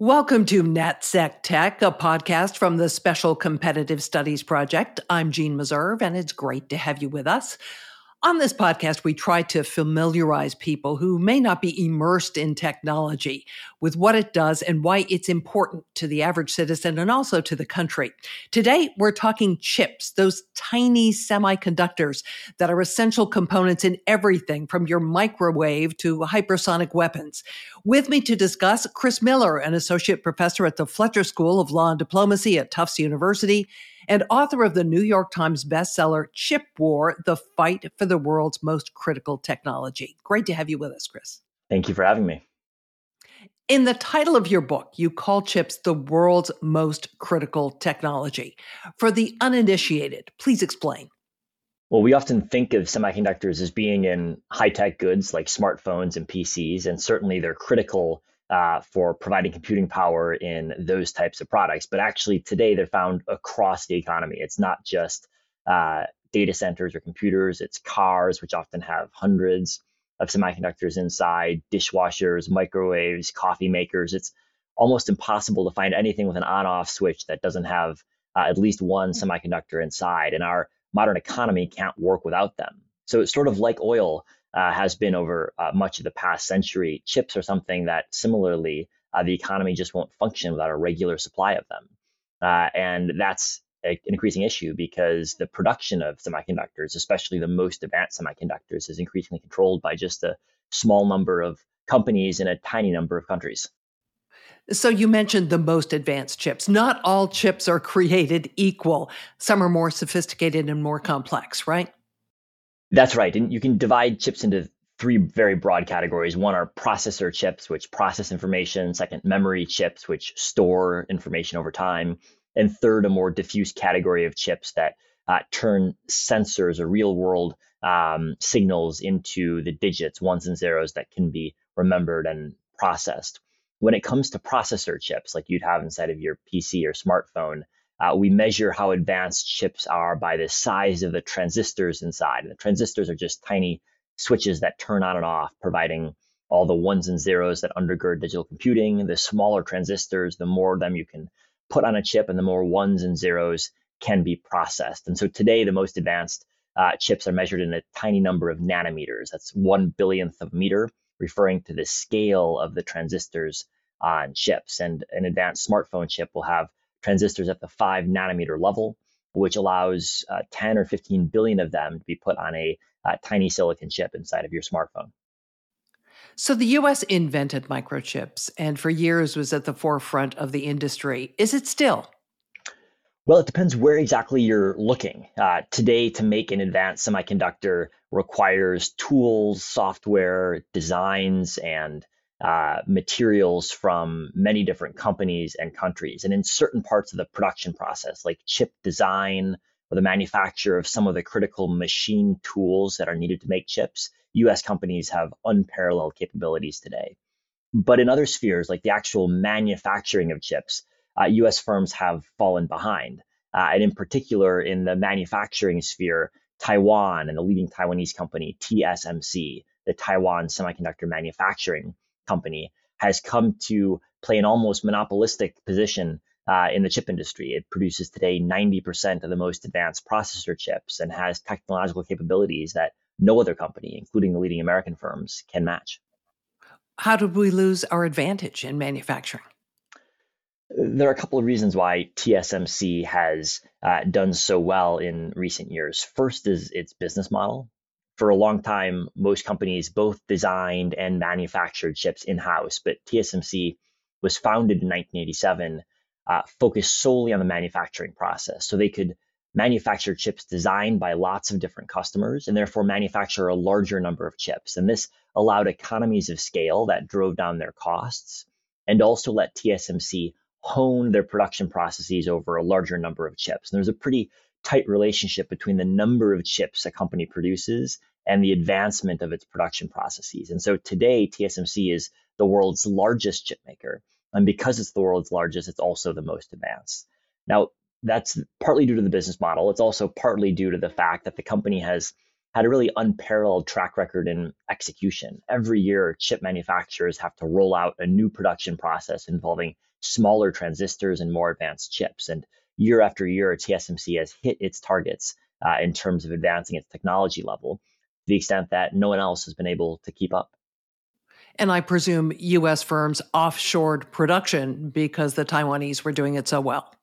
Welcome to NatSec Tech, a podcast from the Special Competitive Studies Project. I'm Jeanne Meserve, and it's great to have you with us. On this podcast, we try to familiarize people who may not be immersed in technology with what it does and why it's important to the average citizen and also to the country. Today, we're talking chips, those tiny semiconductors that are essential components in everything from your microwave to hypersonic weapons. With me to discuss, Chris Miller, an associate professor at the Fletcher School of Law and Diplomacy at Tufts University and author of the New York Times bestseller, Chip War The Fight for the World's Most Critical Technology. Great to have you with us, Chris. Thank you for having me. In the title of your book, you call chips the world's most critical technology. For the uninitiated, please explain. Well, we often think of semiconductors as being in high tech goods like smartphones and PCs, and certainly they're critical uh, for providing computing power in those types of products. But actually, today they're found across the economy. It's not just uh, data centers or computers, it's cars, which often have hundreds of semiconductors inside, dishwashers, microwaves, coffee makers. It's almost impossible to find anything with an on off switch that doesn't have uh, at least one semiconductor inside. And our modern economy can't work without them. So it's sort of like oil uh, has been over uh, much of the past century. Chips are something that similarly uh, the economy just won't function without a regular supply of them. Uh, and that's an increasing issue because the production of semiconductors, especially the most advanced semiconductors, is increasingly controlled by just a small number of companies in a tiny number of countries. So you mentioned the most advanced chips. Not all chips are created equal. Some are more sophisticated and more complex, right? That's right. And you can divide chips into three very broad categories. One are processor chips, which process information. Second, memory chips, which store information over time. And third, a more diffuse category of chips that uh, turn sensors or real world um, signals into the digits, ones and zeros that can be remembered and processed. When it comes to processor chips, like you'd have inside of your PC or smartphone, uh, we measure how advanced chips are by the size of the transistors inside. And the transistors are just tiny switches that turn on and off, providing all the ones and zeros that undergird digital computing. The smaller transistors, the more of them you can put on a chip, and the more ones and zeros can be processed. And so today, the most advanced uh, chips are measured in a tiny number of nanometers. That's one billionth of a meter, referring to the scale of the transistors on chips. And an advanced smartphone chip will have transistors at the five nanometer level, which allows uh, 10 or 15 billion of them to be put on a uh, tiny silicon chip inside of your smartphone. So the US invented microchips and for years was at the forefront of the industry. Is it still? Well, it depends where exactly you're looking. Uh, today, to make an advanced semiconductor requires tools, software, designs, and uh, materials from many different companies and countries. And in certain parts of the production process, like chip design or the manufacture of some of the critical machine tools that are needed to make chips, US companies have unparalleled capabilities today. But in other spheres, like the actual manufacturing of chips, uh, US firms have fallen behind. Uh, and in particular, in the manufacturing sphere, Taiwan and the leading Taiwanese company, TSMC, the Taiwan Semiconductor Manufacturing company has come to play an almost monopolistic position uh, in the chip industry. It produces today 90% of the most advanced processor chips and has technological capabilities that no other company, including the leading American firms, can match. How did we lose our advantage in manufacturing? There are a couple of reasons why TSMC has uh, done so well in recent years. First is its business model for a long time, most companies both designed and manufactured chips in house, but TSMC was founded in 1987, uh, focused solely on the manufacturing process. So they could manufacture chips designed by lots of different customers and therefore manufacture a larger number of chips. And this allowed economies of scale that drove down their costs and also let TSMC hone their production processes over a larger number of chips. And there's a pretty tight relationship between the number of chips a company produces and the advancement of its production processes. And so today, TSMC is the world's largest chip maker. And because it's the world's largest, it's also the most advanced. Now, that's partly due to the business model. It's also partly due to the fact that the company has had a really unparalleled track record in execution. Every year, chip manufacturers have to roll out a new production process involving smaller transistors and more advanced chips. And year after year, TSMC has hit its targets uh, in terms of advancing its technology level to the extent that no one else has been able to keep up. And I presume US firms offshored production because the Taiwanese were doing it so well.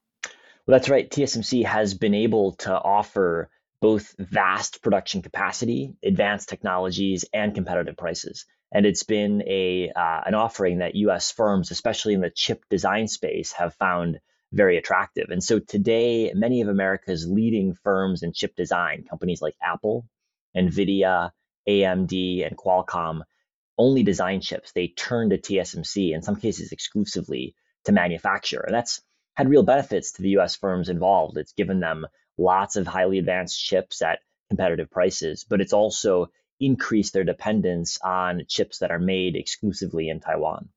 Well, that's right. TSMC has been able to offer both vast production capacity, advanced technologies, and competitive prices. And it's been a uh, an offering that U.S. firms, especially in the chip design space, have found very attractive. And so today, many of America's leading firms in chip design, companies like Apple, NVIDIA, AMD, and Qualcomm, only design chips. They turn to TSMC, in some cases exclusively, to manufacture. And that's had real benefits to the US firms involved. It's given them lots of highly advanced chips at competitive prices, but it's also increased their dependence on chips that are made exclusively in Taiwan.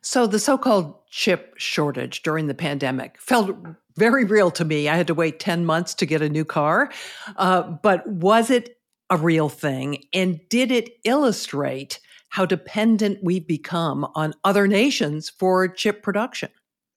So the so-called chip shortage during the pandemic felt very real to me. I had to wait 10 months to get a new car. Uh, but was it a real thing? And did it illustrate how dependent we've become on other nations for chip production?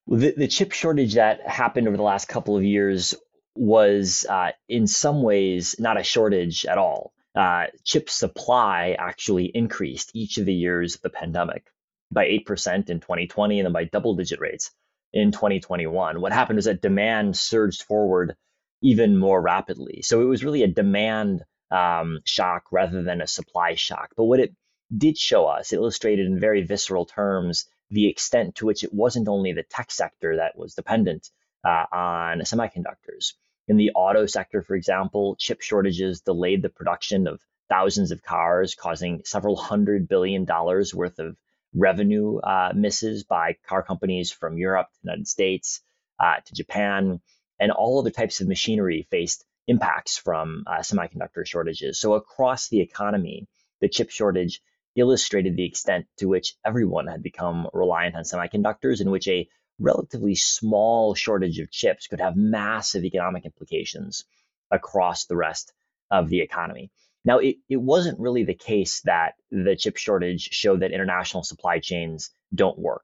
The, the chip shortage that happened over the last couple of years was, uh, in some ways, not a shortage at all. Uh, chip supply actually increased each of the years of the pandemic by 8% in 2020 and then by double digit rates in 2021. What happened was that demand surged forward even more rapidly. So it was really a demand um, shock rather than a supply shock. But what it did show us, it illustrated in very visceral terms the extent to which it wasn't only the tech sector that was dependent uh, on semiconductors. In the auto sector, for example, chip shortages delayed the production of thousands of cars, causing several hundred billion dollars worth of revenue uh, misses by car companies from Europe, to the United States, uh, to Japan, and all other types of machinery faced impacts from uh, semiconductor shortages. So across the economy, the chip shortage illustrated the extent to which everyone had become reliant on semiconductors, in which a relatively small shortage of chips could have massive economic implications across the rest of the economy. Now, it, it wasn't really the case that the chip shortage showed that international supply chains don't work.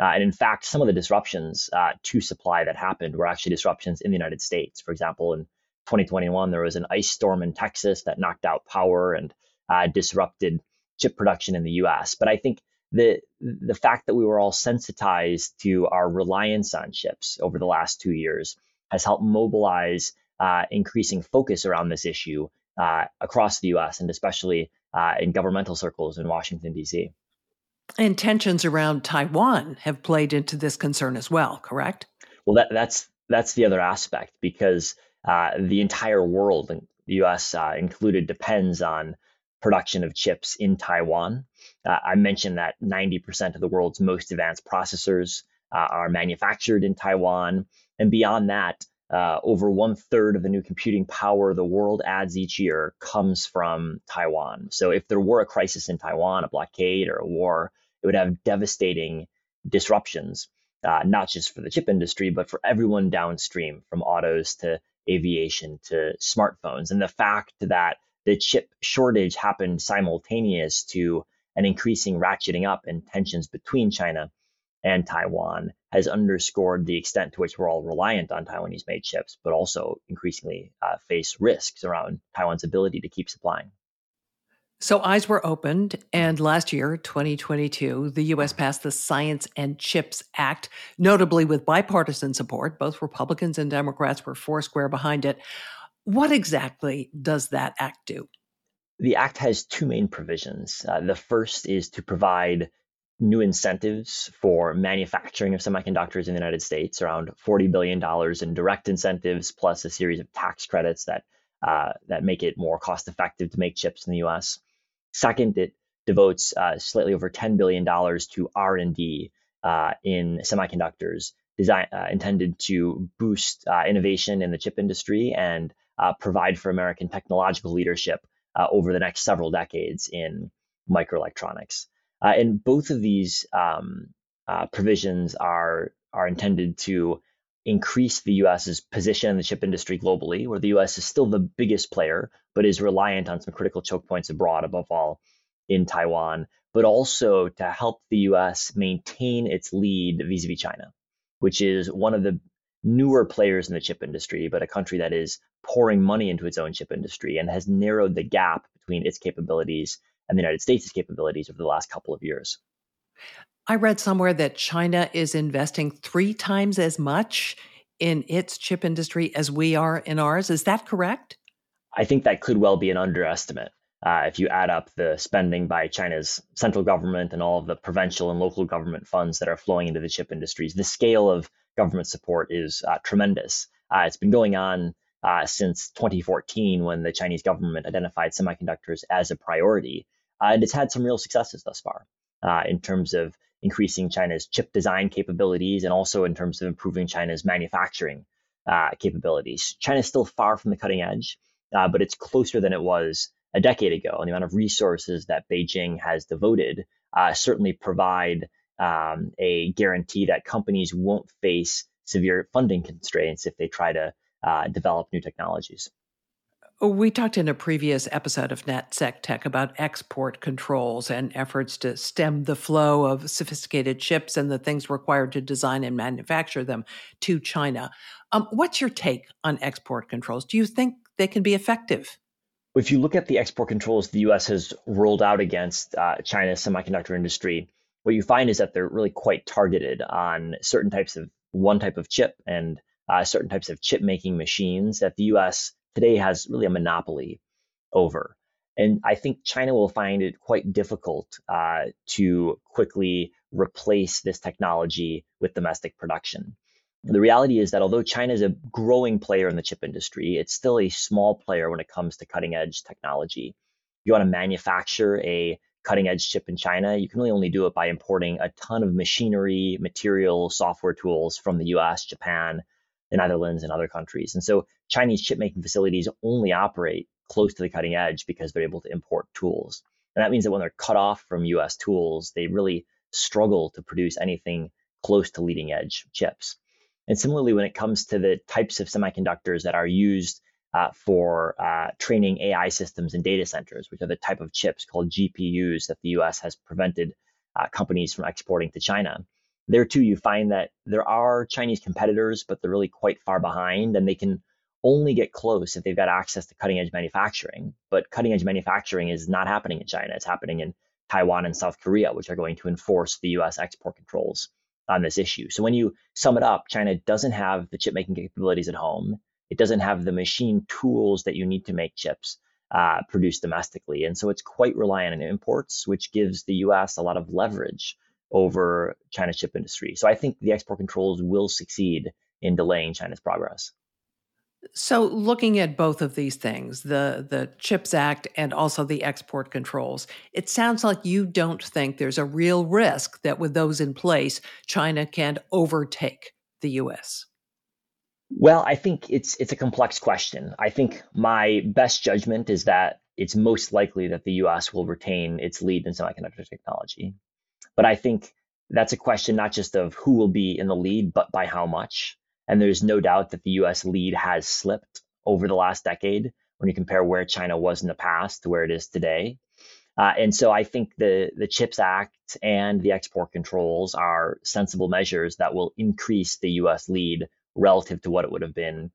Uh, and in fact, some of the disruptions uh, to supply that happened were actually disruptions in the United States. For example, in 2021, there was an ice storm in Texas that knocked out power and uh, disrupted chip production in the US. But I think the the fact that we were all sensitized to our reliance on chips over the last two years has helped mobilize uh, increasing focus around this issue uh, across the U.S. and especially uh, in governmental circles in Washington D.C. And tensions around Taiwan have played into this concern as well, correct? Well, that, that's that's the other aspect because uh, the entire world, the U.S. Uh, included, depends on production of chips in Taiwan. Uh, I mentioned that 90% of the world's most advanced processors uh, are manufactured in Taiwan. And beyond that, uh, over one third of the new computing power the world adds each year comes from Taiwan. So if there were a crisis in Taiwan, a blockade or a war, it would have devastating disruptions, uh, not just for the chip industry, but for everyone downstream, from autos to aviation to smartphones. And the fact that the chip shortage happened simultaneous to an increasing ratcheting up in tensions between China and Taiwan has underscored the extent to which we're all reliant on Taiwanese made chips, but also increasingly uh, face risks around Taiwan's ability to keep supplying. So eyes were opened, and last year, 2022, the U.S. passed the Science and Chips Act, notably with bipartisan support. Both Republicans and Democrats were foursquare behind it. What exactly does that act do? The act has two main provisions. Uh, the first is to provide new incentives for manufacturing of semiconductors in the United States, around $40 billion in direct incentives, plus a series of tax credits that, uh, that make it more cost effective to make chips in the US. Second, it devotes uh, slightly over $10 billion to R&D uh, in semiconductors design, uh, intended to boost uh, innovation in the chip industry and uh, provide for American technological leadership over the next several decades in microelectronics. Uh, and both of these um, uh, provisions are are intended to increase the US's position in the chip industry globally, where the US is still the biggest player, but is reliant on some critical choke points abroad, above all in Taiwan, but also to help the US maintain its lead vis a vis China, which is one of the newer players in the chip industry, but a country that is pouring money into its own chip industry and has narrowed the gap between its capabilities and the United States' capabilities over the last couple of years. I read somewhere that China is investing three times as much in its chip industry as we are in ours. Is that correct? I think that could well be an underestimate. Uh, if you add up the spending by China's central government and all of the provincial and local government funds that are flowing into the chip industries, the scale of government support is uh, tremendous. Uh, it's been going on uh, since 2014 when the Chinese government identified semiconductors as a priority. Uh, and it's had some real successes thus far uh, in terms of increasing China's chip design capabilities and also in terms of improving China's manufacturing uh, capabilities. China is still far from the cutting edge, but it's closer than it was a decade ago. And the amount of resources that Beijing has devoted certainly provide um, a guarantee that companies won't face severe funding constraints if they try to uh, develop new technologies. We talked in a previous episode of NatSec Tech about export controls and efforts to stem the flow of sophisticated chips and the things required to design and manufacture them to China. Um, what's your take on export controls? Do you think they can be effective? If you look at the export controls the US has rolled out against uh, China's semiconductor industry, what you find is that they're really quite targeted on certain types of one type of chip and uh, certain types of chip making machines that the US today has really a monopoly over. And I think China will find it quite difficult uh, to quickly replace this technology with domestic production. The reality is that although China is a growing player in the chip industry, it's still a small player when it comes to cutting edge technology. If you want to manufacture a cutting edge chip in China, you can really only do it by importing a ton of machinery, material, software tools from the US, Japan, the Netherlands, and other countries. And so Chinese chip making facilities only operate close to the cutting edge because they're able to import tools. And that means that when they're cut off from US tools, they really struggle to produce anything close to leading edge chips. And similarly, when it comes to the types of semiconductors that are used uh, for uh, training AI systems in data centers, which are the type of chips called GPUs that the US has prevented uh, companies from exporting to China. There too, you find that there are Chinese competitors, but they're really quite far behind, and they can only get close if they've got access to cutting edge manufacturing. But cutting edge manufacturing is not happening in China. It's happening in Taiwan and South Korea, which are going to enforce the US export controls on this issue. So when you sum it up, China doesn't have the chip making capabilities at home. It doesn't have the machine tools that you need to make chips uh, produced domestically. And so it's quite reliant on imports, which gives the US a lot of leverage over China's chip industry. So I think the export controls will succeed in delaying China's progress. So, looking at both of these things, the the CHIPS Act and also the export controls, it sounds like you don't think there's a real risk that with those in place, China can overtake the US. Well, I think it's it's a complex question. I think my best judgment is that it's most likely that the US will retain its lead in semiconductor technology. But I think that's a question not just of who will be in the lead, but by how much. And there's no doubt that the US lead has slipped over the last decade when you compare where China was in the past to where it is today. Uh, and so I think the, the CHIPS Act and the export controls are sensible measures that will increase the US lead relative to what it would have been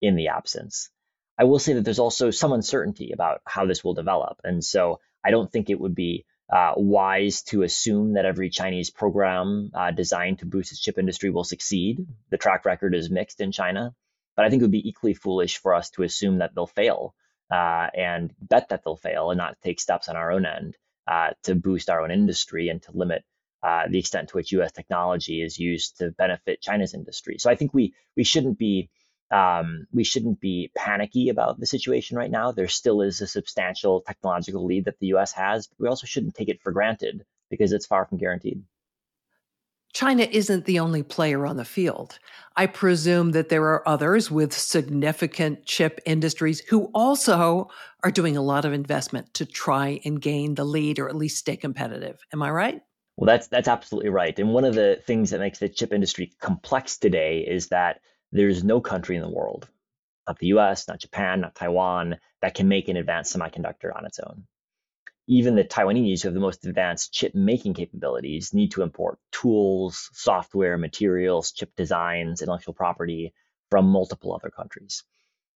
in the absence. I will say that there's also some uncertainty about how this will develop. And so I don't think it would be uh, wise to assume that every Chinese program uh, designed to boost its chip industry will succeed. The track record is mixed in China, but I think it would be equally foolish for us to assume that they'll fail uh, and bet that they'll fail and not take steps on our own end uh, to boost our own industry and to limit uh, the extent to which U.S. technology is used to benefit China's industry. So I think we we shouldn't be um, we shouldn't be panicky about the situation right now. There still is a substantial technological lead that the US has, but we also shouldn't take it for granted because it's far from guaranteed. China isn't the only player on the field. I presume that there are others with significant chip industries who also are doing a lot of investment to try and gain the lead or at least stay competitive. Am I right? Well, that's that's absolutely right. And one of the things that makes the chip industry complex today is that there's no country in the world, not the US, not Japan, not Taiwan, that can make an advanced semiconductor on its own. Even the Taiwanese, who have the most advanced chip making capabilities, need to import tools, software, materials, chip designs, intellectual property from multiple other countries.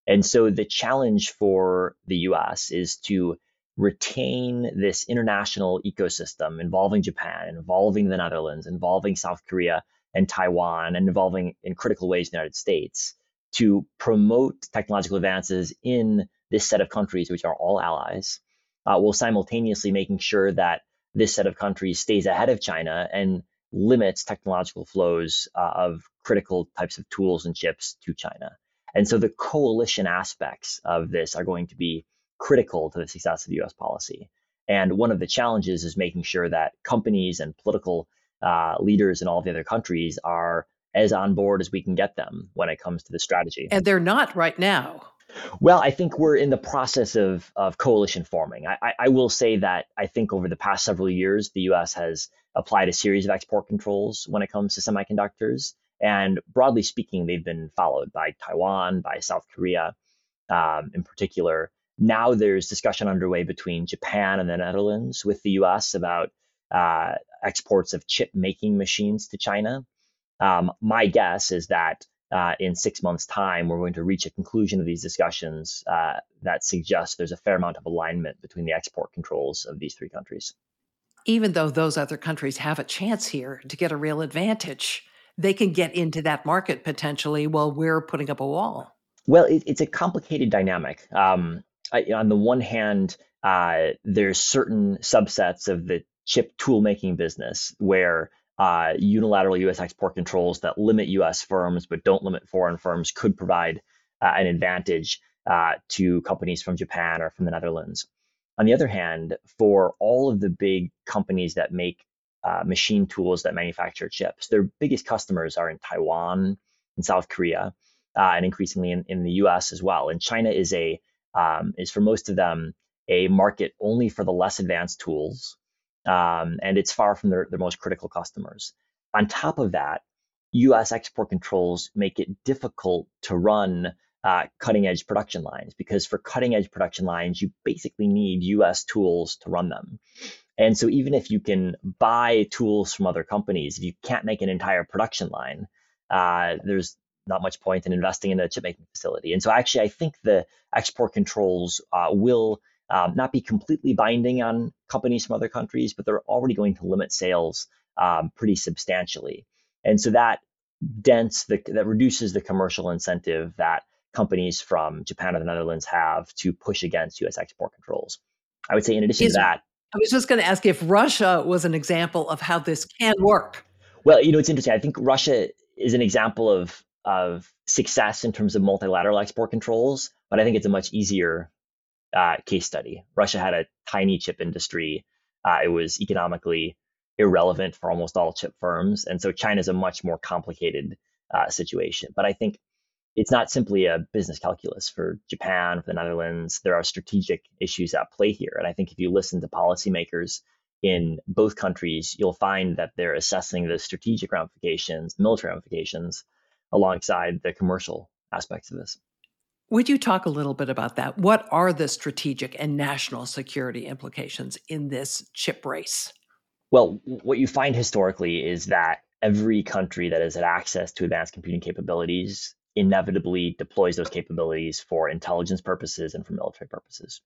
And so the challenge for the US is to retain this international ecosystem involving Japan, involving the Netherlands, involving South Korea and Taiwan, and involving in critical ways the United States to promote technological advances in this set of countries, which are all allies, uh, while simultaneously making sure that this set of countries stays ahead of China and limits technological flows uh, of critical types of tools and chips to China. And so the coalition aspects of this are going to be critical to the success of US policy. And one of the challenges is making sure that companies and political uh, leaders in all the other countries are as on board as we can get them when it comes to the strategy. And they're not right now. Well, I think we're in the process of, of coalition forming. I, I, I will say that I think over the past several years, the US has applied a series of export controls when it comes to semiconductors. And broadly speaking, they've been followed by Taiwan, by South Korea um, in particular. Now there's discussion underway between Japan and the Netherlands with the US about uh, exports of chip making machines to China. Um, my guess is that uh, in six months' time, we're going to reach a conclusion of these discussions uh, that suggests there's a fair amount of alignment between the export controls of these three countries. Even though those other countries have a chance here to get a real advantage, they can get into that market potentially while we're putting up a wall. Well, it, it's a complicated dynamic. Um, I, on the one hand, uh, there's certain subsets of the chip tool making business where uh, unilateral U.S. export controls that limit U.S. firms but don't limit foreign firms could provide uh, an advantage uh, to companies from Japan or from the Netherlands. On the other hand, for all of the big companies that make uh, machine tools that manufacture chips, their biggest customers are in Taiwan and South Korea, uh, and increasingly in, in the U.S. as well. And China is a um, is for most of them a market only for the less advanced tools, um, and it's far from their, their most critical customers. On top of that, US export controls make it difficult to run uh, cutting edge production lines because for cutting edge production lines, you basically need US tools to run them. And so even if you can buy tools from other companies, if you can't make an entire production line, uh, there's not much point in investing in a chip making facility. And so actually, I think the export controls uh, will um, not be completely binding on companies from other countries, but they're already going to limit sales um, pretty substantially. And so that dents the that reduces the commercial incentive that companies from Japan or the Netherlands have to push against U.S. export controls. I would say, in addition Is, to that, I was just going to ask if Russia was an example of how this can work. Well, you know, it's interesting. I think Russia is an example of of success in terms of multilateral export controls, but I think it's a much easier uh, case study. Russia had a tiny chip industry. Uh, it was economically irrelevant for almost all chip firms. And so China is a much more complicated uh, situation. But I think it's not simply a business calculus for Japan, for the Netherlands. There are strategic issues at play here. And I think if you listen to policymakers in both countries, you'll find that they're assessing the strategic ramifications, military ramifications, alongside the commercial aspects of this. Would you talk a little bit about that? What are the strategic and national security implications in this chip race? Well, what you find historically is that every country that has had access to advanced computing capabilities inevitably deploys those capabilities for intelligence purposes and for military purposes.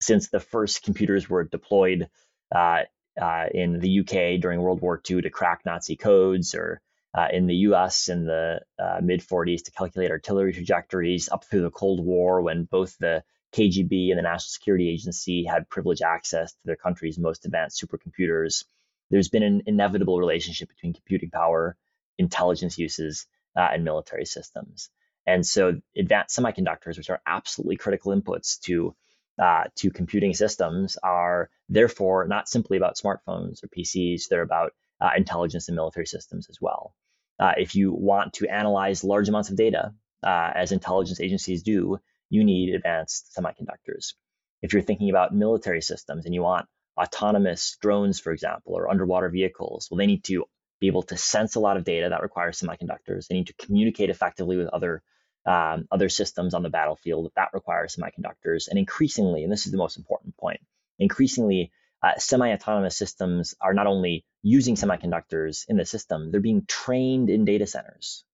Since the first computers were deployed uh, uh, in the UK during World War II to crack Nazi codes or uh, in the US in the uh, mid 40s to calculate artillery trajectories up through the Cold War when both the KGB and the National Security Agency had privileged access to their country's most advanced supercomputers. There's been an inevitable relationship between computing power, intelligence uses, uh, and military systems. And so advanced semiconductors, which are absolutely critical inputs to uh, to computing systems, are therefore not simply about smartphones or PCs. They're about uh, intelligence and military systems as well. Uh, if you want to analyze large amounts of data, uh, as intelligence agencies do, you need advanced semiconductors. If you're thinking about military systems and you want autonomous drones, for example, or underwater vehicles, well, they need to be able to sense a lot of data that requires semiconductors. They need to communicate effectively with other um, other systems on the battlefield that requires semiconductors. And increasingly, and this is the most important point, increasingly, uh, semi-autonomous systems are not only using semiconductors in the system, they're being trained in data centers,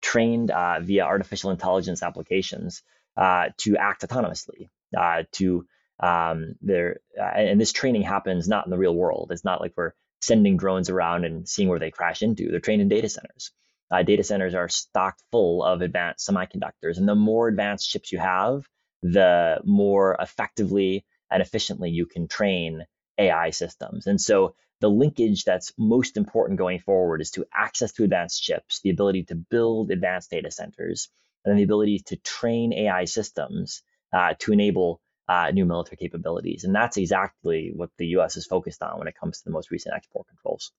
trained uh, via artificial intelligence applications uh, to act autonomously, uh, to um, there, uh, and this training happens not in the real world. It's not like we're sending drones around and seeing where they crash into. They're trained in data centers. Uh, data centers are stocked full of advanced semiconductors, and the more advanced chips you have, the more effectively and efficiently you can train AI systems. And so the linkage that's most important going forward is to access to advanced chips, the ability to build advanced data centers, and then the ability to train AI systems uh, to enable uh, new military capabilities. And that's exactly what the US is focused on when it comes to the most recent export controls.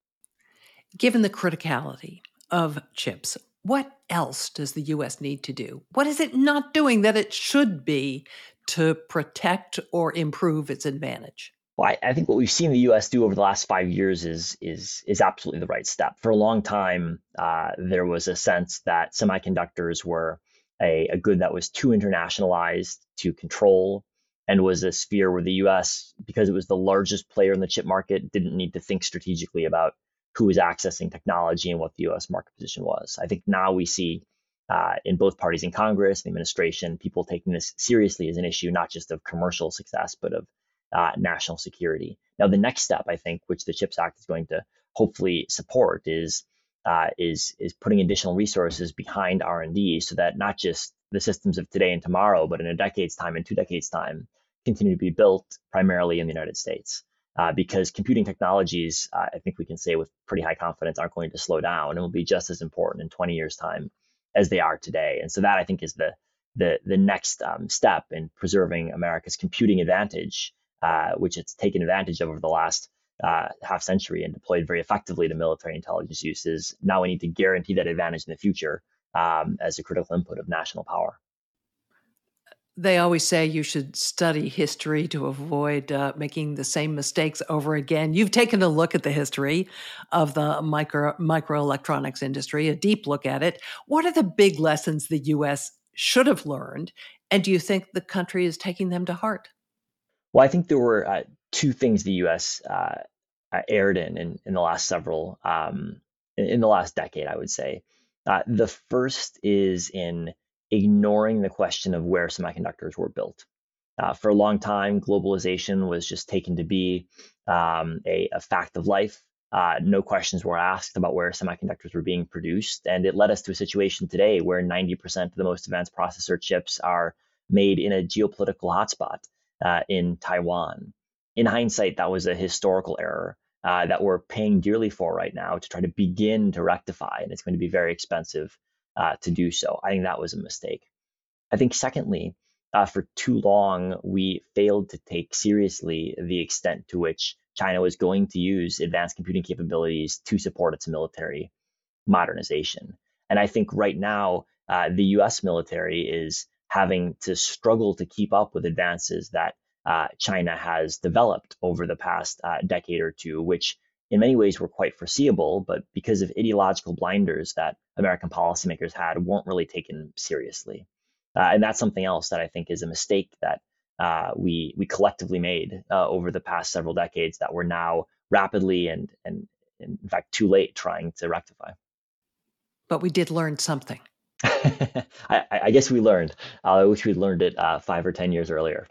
Given the criticality of chips, what else does the US need to do? What is it not doing that it should be to protect or improve its advantage? Well, I, I, think what we've seen the U.S. do over the last five years is is is absolutely the right step. For a long time, uh, there was a sense that semiconductors were a, a good that was too internationalized to control and was a sphere where the US, because it was the largest player in the chip market, didn't need to think strategically about who was accessing technology and what the US market position was. I think now we see uh, in both parties in Congress, and the administration, people taking this seriously as an issue, not just of commercial success, but of uh, national security. Now, the next step, I think, which the CHIPS Act is going to hopefully support, is uh, is is putting additional resources behind R and D, so that not just the systems of today and tomorrow, but in a decade's time, and two decades' time, continue to be built primarily in the United States. Uh, because computing technologies, uh, I think we can say with pretty high confidence, aren't going to slow down and will be just as important in 20 years' time as they are today. And so that I think is the the the next um, step in preserving America's computing advantage, uh, which it's taken advantage of over the last uh, half century and deployed very effectively to military intelligence uses. Now we need to guarantee that advantage in the future um, as a critical input of national power. They always say you should study history to avoid uh, making the same mistakes over again. You've taken a look at the history of the micro microelectronics industry, a deep look at it. What are the big lessons the U.S. should have learned, and do you think the country is taking them to heart? Well, I think there were uh, two things the U.S. Uh, uh, erred in, in in the last several um, in the last decade, I would say. Uh, the first is in ignoring the question of where semiconductors were built. Uh, for a long time, globalization was just taken to be um, a, a, fact of life. Uh, no questions were asked about where semiconductors were being produced. And it led us to a situation today where 90% of the most advanced processor chips are made in a geopolitical hotspot uh, in Taiwan. In hindsight, that was a historical error uh, that we're paying dearly for right now to try to begin to rectify. And it's going to be very expensive uh, to do so. I think that was a mistake. I think, secondly, uh, for too long, we failed to take seriously the extent to which China was going to use advanced computing capabilities to support its military modernization. And I think right now, uh, the US military is having to struggle to keep up with advances that uh, China has developed over the past uh, decade or two, which in many ways were quite foreseeable, but because of ideological blinders that American policymakers had, weren't really taken seriously. Uh, and that's something else that I think is a mistake that uh, we we collectively made uh, over the past several decades that we're now rapidly and and in fact too late trying to rectify. But we did learn something. I, I, guess we learned. Uh, I wish we'd learned it uh, five or ten years earlier.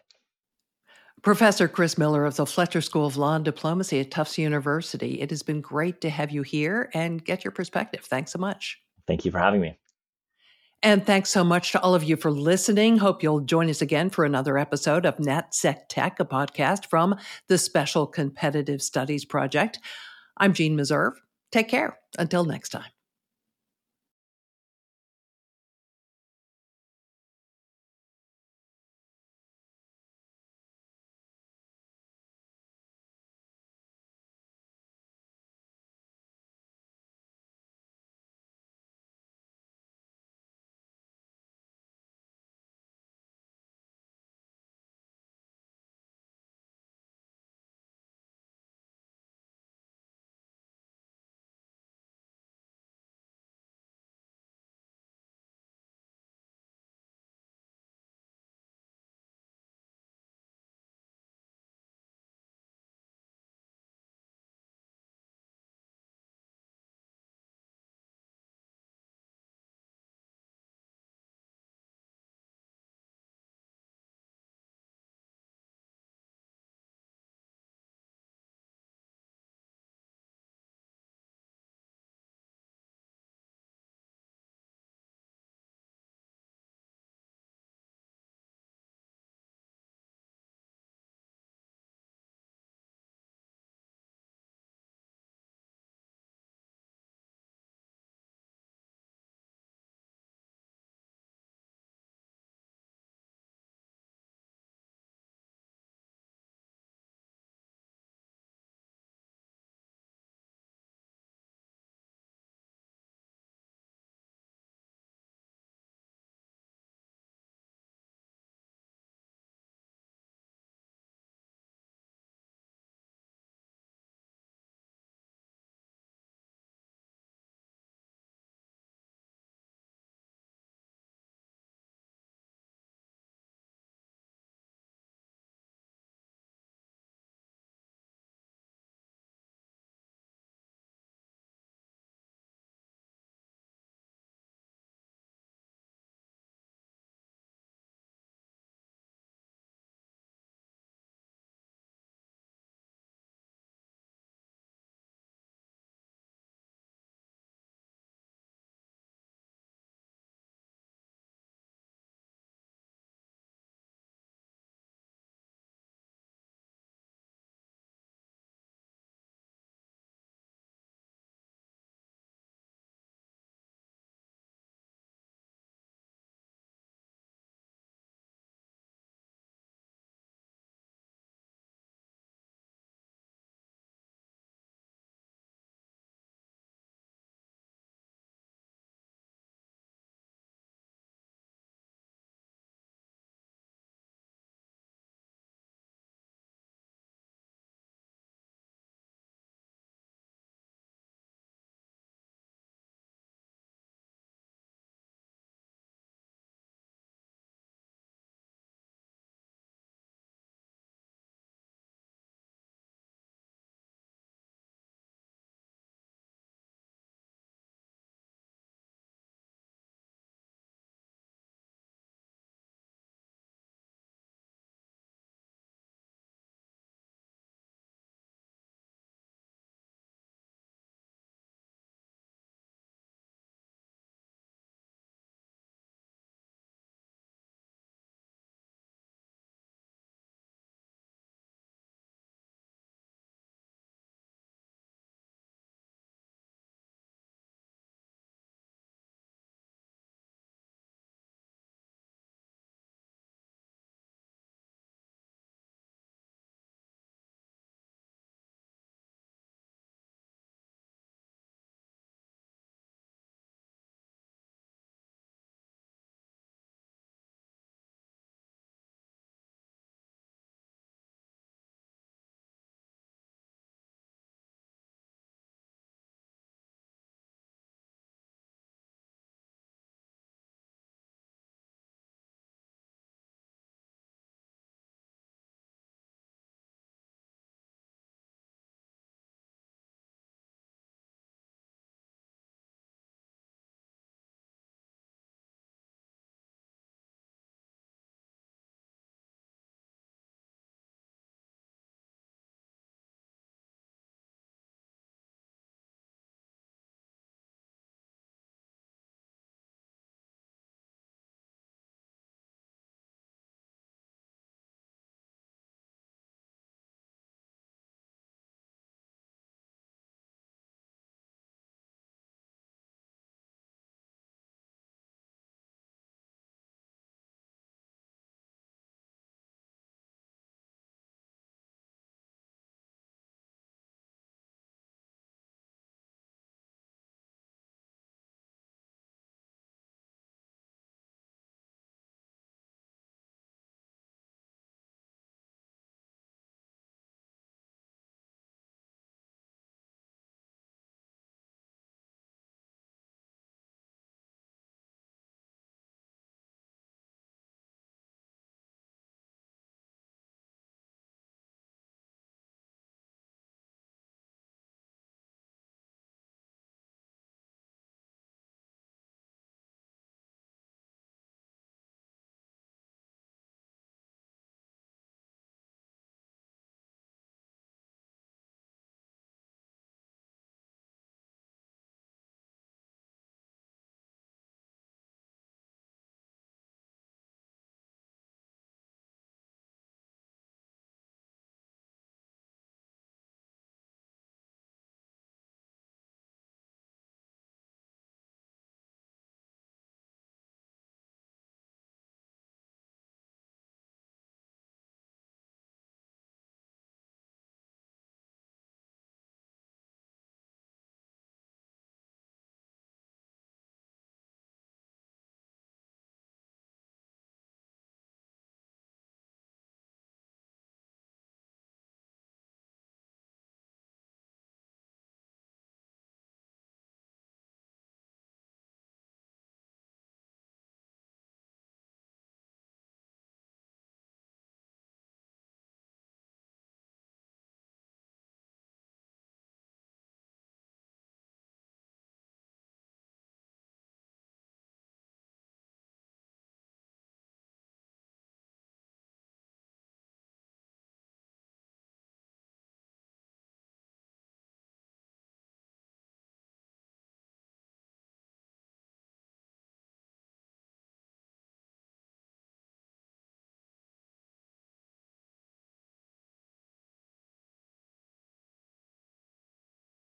Professor Chris Miller of the Fletcher School of Law and Diplomacy at Tufts University. It has been great to have you here and get your perspective. Thanks so much. Thank you for having me. And thanks so much to all of you for listening. Hope you'll join us again for another episode of NatSec Tech, a podcast from the Special Competitive Studies Project. I'm Jeanne Meserve. Take care. Until next time.